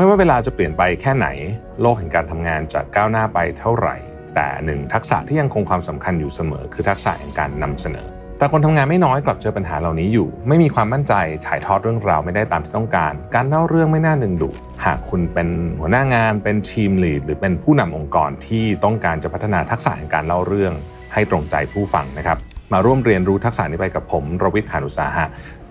ไม่ว่าเวลาจะเปลี่ยนไปแค่ไหน โลกแห่งการทำงานจะก้าวหน้าไปเท่าไหร่ แต่หนึ่งทักษะที่ยังคงความสำคัญอยู่เสมอ คือทักษะแห่งการนำเสนอ แต่คนทำงานไม่น้อยกลับเจอปัญหาเหล่านี้อยู่ ไม่มีความมั่นใจถ่ายทอดเรื่องราวไม่ได้ตามที่ต้องการ การเล่าเรื่องไม่น่าดึงดูดหากคุณเป็นหัวหน้างานเป็นทีมลีดหรือเป็นผู้นำองค์กรที่ต้องการจะพัฒนาทักษะแห่งการเล่าเรื่อง ให้ตรงใจผู้ฟังนะครับ มาร่วมเรียนรู้ทักษะนี้ไปกับผมรวิทย์หานุสาหะ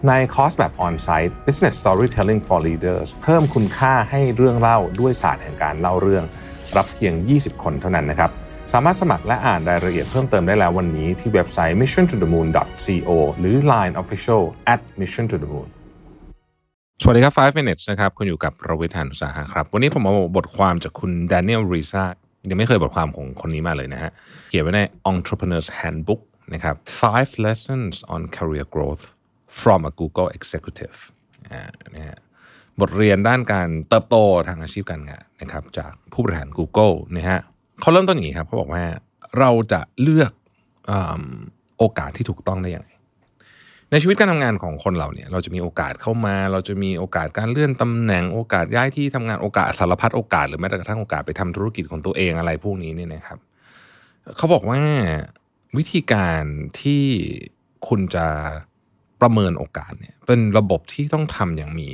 ในคอร์สแบบออนไซต์ Business Storytelling for Leaders เพิ่มคุณค่าให้เรื่องเล่าด้วยศาสตร์แห่งการเล่าเรื่อง รับเพียง 20 คนเท่านั้นนะครับสามารถสมัครและอ่านรายละเอียดเพิ่มเติมได้แล้ววันนี้ที่เว็บไซต์ mission to the moon co หรือ line official at mission to the moon สวัสดีครับ 5 minutes นะครับ คุณอยู่กับรวิทยานุสาหะครับ วันนี้ผมเอาบทความจากคุณ Daniel r i z a ยังไม่เคยบทความของคนนี้มาเลยนะฮะ เขียนไว้ใน Entrepreneur's Handbook นะครับ five lessons on career growth from a Google executive นะฮะบทเรียนด้านการเติบโตทางอาชีพการงานนะครับ จากผู้บริหาร Google นะฮะเขาเริ่มต้นอย่างนี้ครับเขาบอกว่าเราจะเลือกอโอกาสที่ถูกต้องได้อย่างไรในชีวิตการทำงานของคนเราเนี่ย เราจะมีโอกาสเข้ามา เราจะมีโอกาสการเลื่อนตำแหน่งโอกาสย้ายที่ทำงานโอกาสสารพัดโอกาสหรือแม้แต่กระทั่งโอกาสไปทำธุรกิจของตัวเองอะไรพวกนี้เนี่ยนะครับเขาบอกว่า วิธีการที่คุณจะประเมินโอกาสเนี่ยเป็นระบบที่ต้องทำอย่างมี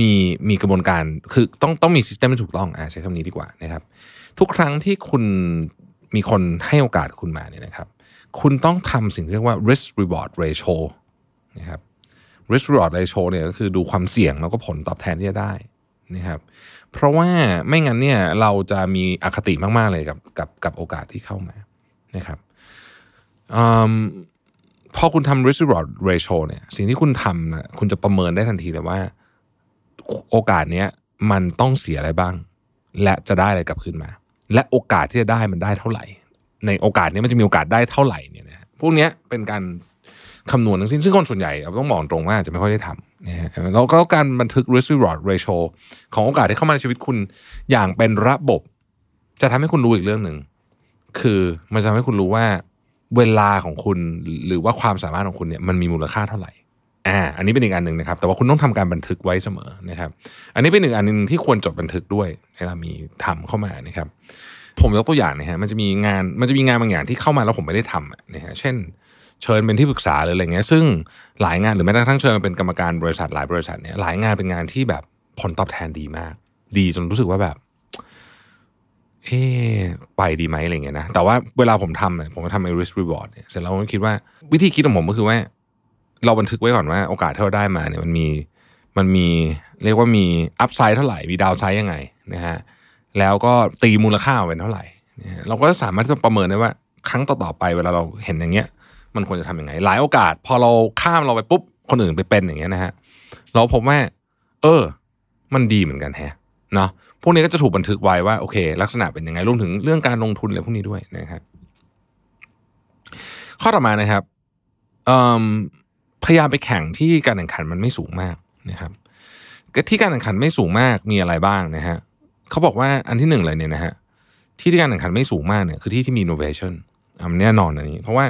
มีมีกระบวนการคือต้องต้องมีซิสเต็มที่ถูกต้องอ่าใช้คำนี้ดีกว่านะครับ ทุกครั้งที่คุณมีคนให้โอกาสคุณมาเนี่ยนะครับ คุณต้องทำสิ่งที่เรียกว่า risk reward ratio นะครับ risk reward ratio เนี่ยก็คือดูความเสี่ยงแล้วก็ผลตอบแทนที่จะได้นะครับ เพราะว่าไม่งั้นเนี่ยเราจะมีอคติมาก ๆ เลยกับกับกับโอกาสที่เข้ามานะครับ พอคุณทำ risk reward ratio เนี่ย สิ่งที่คุณทำนะคุณจะประเมินได้ทันทีเลยว่า โอกาสเนี้ยมันต้องเสียอะไรบ้าง และจะได้อะไรกลับคืนมา และโอกาสที่จะได้มันได้เท่าไหร่ ในโอกาสนี้มันจะมีโอกาสได้เท่าไหร่เนี่ยนะพวกนี้เป็นการคำนวณทั้งสิ้นซึ่งคนส่วนใหญ่ต้องบอกตรงว่าจะไม่ค่อยได้ทำนะฮะแล้วก็การบันทึก risk reward ratio ของโอกาสที่เข้ามาในชีวิตคุณอย่างเป็นระบบ จะทำให้คุณรู้อีกเรื่องหนึ่งคือมันจะทำให้คุณรู้ว่า เวลาของคุณหรือว่าความสามารถของคุณเนี่ยมันมีมูลค่าเท่าไหร่อ่าอันนี้เป็นอีกอันหนึ่งนะครับ แต่ว่าคุณต้องทำการบันทึกไว้เสมอนะครับ อันนี้เป็นหนึ่งอันหนึ่งที่ควรจดบันทึกด้วยเวลามีทำเข้ามานะครับ ผมยกตัวอย่างนะฮะมันจะมีงานมันจะมีงานบางอย่างที่เข้ามาแล้วผมไม่ได้ทำนะฮะเช่น เชิญเป็นที่ปรึกษาหรืออะไรเงี้ยซึ่งหลายงานหรือแม้กระทั่งเชิญเป็นกรรมการบริษัทหลายบริษัทเนี่ยหลายงานเป็นงานที่แบบผลตอบแทนดีมาก ดีจนรู้สึกว่าแบบเอ๊ ไปดีไหมอะไรเงี้ยนะแต่ว่าเวลาผมทำเนี่ยผมก็ทำไอ้ risk reward เนี่ยเสร็จแล้วผมคิดว่าวิธีคิดของผมก็คือว่า เราบันทึกไว้ก่อนว่าโอกาสที่เราได้มาเนี่ยมันมีมันมีเรียกว่ามีอัพไซด์เท่าไหร่มีดาวไซด์ยังไงนะฮะแล้วก็ตีมูลค่าเป็นเท่าไหร่เราก็สามารถจะประเมินได้ว่าครั้งต่อๆไปเวลาเราเห็นอย่างเงี้ย มันควรจะทำยังไง หลายโอกาส พอเราข้ามเราไปปุ๊บคนอื่นไปเป็นอย่างเงี้ยนะฮะเราพบว่า เออ มันดีเหมือนกันแฮะ เนาะพวกนี้ก็จะถูกบันทึกไว้ว่าโอเค ลักษณะเป็นยังไงรวมถึงเรื่องการลงทุนอะไรพวกนี้ด้วยนะครับข้อต่อมานะครับพยายามไปแข่งที่การแข่งขันมันไม่สูงมากนะครับที่การแข่งขันไม่สูงมากมีอะไรบ้างนะฮะเขาบอกว่าอันที่หนึ่งเลยเนี่ยนะฮะที่ที่การแข่งขันไม่สูงมากเนี่ยคือที่ที่มี innovation อันแน่นอนอันนี้ เพราะว่า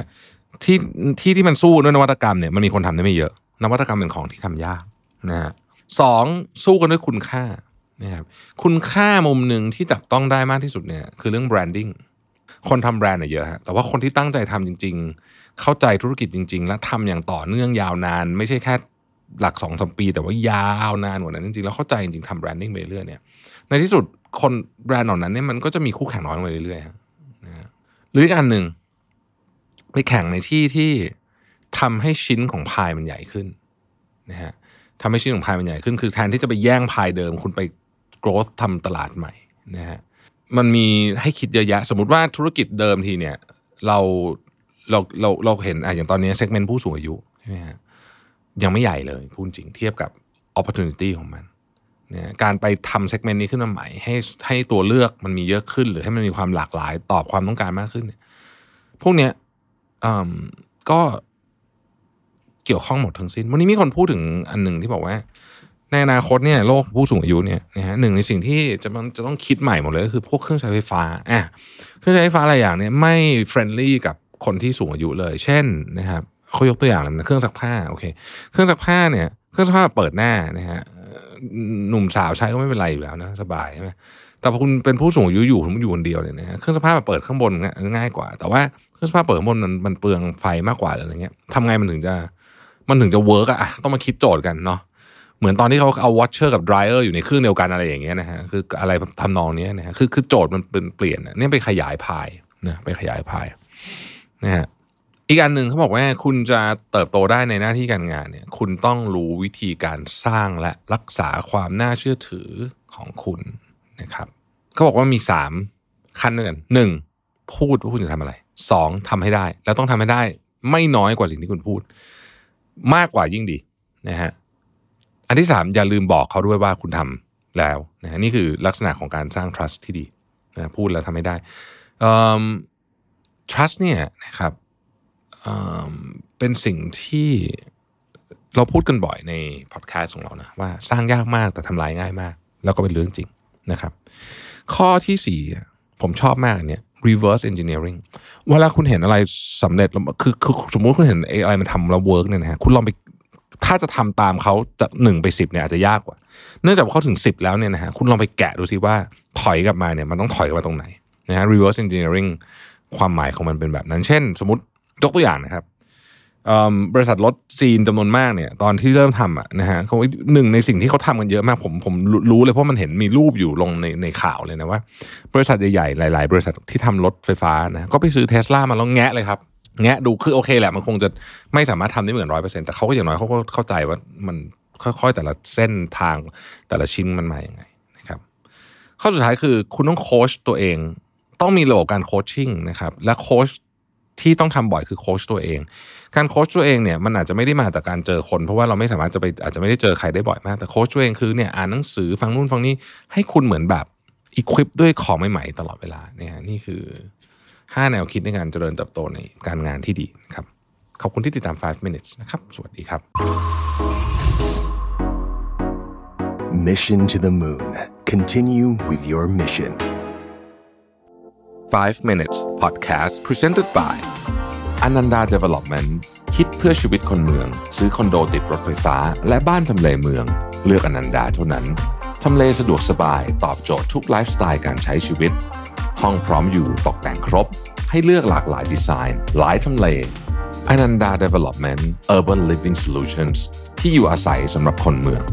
ที่ที่ที่มันสู้ด้วยนวัตกรรมเนี่ยมันมีคนทำได้ไม่เยอะ นวัตกรรมเป็นของที่ทำยากนะฮะสองสู้กันด้วยคุณค่า นะครับคุณค่ามุมหนึ่งที่จับต้องได้มากที่สุดเนี่ยคือเรื่อง brandingคนทำแบรนด์เน่ยเยอะฮะแต่ว่าคนที่ตั้งใจทำจริง ๆ เข้าใจธุรกิจจริง ๆ และทำอย่างต่อเนื่องยาวนาน ไม่ใช่แค่หลักสองสมปี แต่ว่ายาวนานกว่านั้นจริงๆแล้วเข้าใจจริงๆทำแบรนดิ้งไปเรื่อยเนี่ยในที่สุดคนแบรนด์เหล่านั้นเนี่ยมันก็จะมีคู่แข่งน้อยลงไปเรื่อยๆนะหรืออีกอันหนึ่งไปแข่งในที่ที่ทำให้ชิ้นของพายมันใหญ่ขึ้นนะฮะทำให้ชิ้นของพายมันใหญ่ขึ้น คือแทนที่จะไปแย่งพายเดิม คุณไป growth ทำตลาดใหม่นะฮะมันมีให้คิดเยอะแยะ สมมติว่าธุรกิจเดิมทีเนี่ยเราเราเราเราเห็นอะอย่างตอนนี้เซกเมนต์ผู้สูงอายุใช่ไหมฮะยังไม่ใหญ่เลยพูดจริงเทียบกับ opportunity ของมันเนี่ยการไปทำเซกเมนต์นี้ขึ้นมาใหม่ให้ให้ตัวเลือกมันมีเยอะขึ้น หรือให้มันมีความหลากหลายตอบความต้องการมากขึ้นเนี่ยพวกเนี้ยก็เกี่ยวข้องหมดทั้งสิ้น วันนี้มีคนพูดถึงอันหนึ่งที่บอกว่า ในอนาคตเนี่ยโลกผู้สูงอายุเนี่ยนะฮะหนึ่งในสิ่งที่จะต้องจะต้องคิดใหม่หมดเลยก็คือพวกเครื่องใช้ไฟฟ้าอะเครื่องใช้ไฟฟ้าอะไรอย่างเนี่ยไม่ friendly กับคนที่สูงอายุเลย เช่นนะครับเขายกตัวอย่างเลยนะเครื่องซักผ้าโอเคเครื่องซักผ้าเนี่ยเครื่องซักผ้าเปิดหน้านะฮะหนุ่มสาวใช้ก็ไม่เป็นไรอยู่แล้วนะสบายใช่ไหมแต่พอคุณเป็นผู้สูงอายุอยู่คุณอยู่คนเดียวเนี่ยนะเครื่องซักผ้าเปิดข้างบนง่ายกว่า แต่ว่าเครื่องซักผ้าเปิดข้างบนมันมันเปลืองไฟมากกว่าอะไรเงี้ยทำไงมันถึงจะมันถึงจะ work อะต้องมาคิดโจทย์กันเนาะ เหมือนตอนที่เขาเอา washer กับ dryer อยู่ในเครื่องเดียวกันอะไรอย่างเงี้ยนะฮะคืออะไรทำนองนี้นะฮะคือคือโจทย์มันเป็นเปลี่ยนเนี่ยไปขยายพายนะไปขยายพายนะฮะอีกอันหนึ่งเขาบอกว่าคุณจะเติบโตได้ในหน้าที่การงานเนี่ย คุณต้องรู้วิธีการสร้างและรักษาความน่าเชื่อถือของคุณนะครับเขาบอกว่ามีสามขั้นด้วยกันหนึ่งพูดว่าคุณจะทำอะไรสองทำให้ได้ แล้วต้องทำให้ได้ ไม่น้อยกว่าสิ่งที่คุณพูด มากกว่ายิ่งดีนะฮะ อันที่สามอย่าลืมบอกเขาด้วยว่าคุณทำแล้วนะนี่คือลักษณะของการสร้าง trust ที่ดีนะพูดแล้วทำให้ได้ trust เนี่ยนะครับเป็นสิ่งที่เราพูดกันบ่อยในพอดแคสต์ของเรานะว่าสร้างยากมากแต่ทำลายง่ายมาก แล้วก็เป็นเรื่องจริงนะครับ ข้อที่สี่ผมชอบมากเนี่ย reverse engineering เวลาคุณเห็นอะไรสำเร็จคือคือสมมติคุณเห็นอะไรมันทำแล้ว work เนี่ยนะฮะคุณลองไป ถ้าจะทำตามเขาจากหนึ่งไปสิบเนี่ยอาจจะยากกว่า เนื่องจากว่าเขาถึงสิบแล้วเนี่ยนะฮะคุณลองไปแกะดูซิว่าถอยกลับมาเนี่ยมันต้องถอยกลับมาตรงไหนนะฮะ reverse engineering ความหมายของมันเป็นแบบนั้น เช่น สมมติยกตัวอย่างนะครับบริษัทรถจีนจำนวนมากเนี่ยตอนที่เริ่มทำอะนะฮะเขาหนึ่งในสิ่งที่เขาทำกันเยอะมากผมผมรู้เลยเพราะมันเห็นมีรูปอยู่ลงในในข่าวเลยนะว่า บริษัทใหญ่ๆหลาย ๆ บริษัทที่ทำรถไฟฟ้านะก็ไปซื้อเทสลามาแล้วแงะเลยครับ แงะดูคือโอเคแหละมันคงจะไม่สามารถทำได้เหมือนร้อยเปอร์เซ็นต์แต่เขาก็อย่างน้อยเขาก็เข้าใจว่ามันค่อยๆ แต่ละเส้นทางแต่ละชิ้นมันมาอย่างไงนะครับข้อสุดท้ายคือคุณต้องโค้ชตัวเอง ต้องมีระบบการโคชชิ่งนะครับและโค้ชที่ต้องทำบ่อยคือโค้ชตัวเอง การโค้ชตัวเองเนี่ยมันอาจจะไม่ได้มาจากการเจอคน เพราะว่าเราไม่สามารถจะไปอาจจะไม่ได้เจอใครได้บ่อยมากแต่โค้ชตัวเองคือเนี่ยอ่านหนังสือฟังนู่นฟังนี่ให้คุณเหมือนแบบอีควิปด้วยของใหม่ๆตลอดเวลาเนี่ยนี่คือ 5 แนวคิดในการเจริญเติบโตในการงานที่ดีครับ ขอบคุณที่ติดตาม 5 minutes นะครับ สวัสดีครับ Mission to the Moon Continue with your mission 5 minutes podcast presented by Ananda Development คิดเพื่อชีวิตคนเมือง ซื้อคอนโดติดรถไฟฟ้า และบ้านทำเลเมือง เลือกอนันดาเท่านั้น ทำเลสะดวกสบาย ตอบโจทย์ทุกไลฟ์สไตล์การใช้ชีวิต ห้องพร้อมอยู่ตกแต่งครบ ให้เลือกหลากหลายดีไซน์ หลายทำเลอนันดา Development Urban Living Solutions ที่อยู่อาศัยสำหรับคนเมือง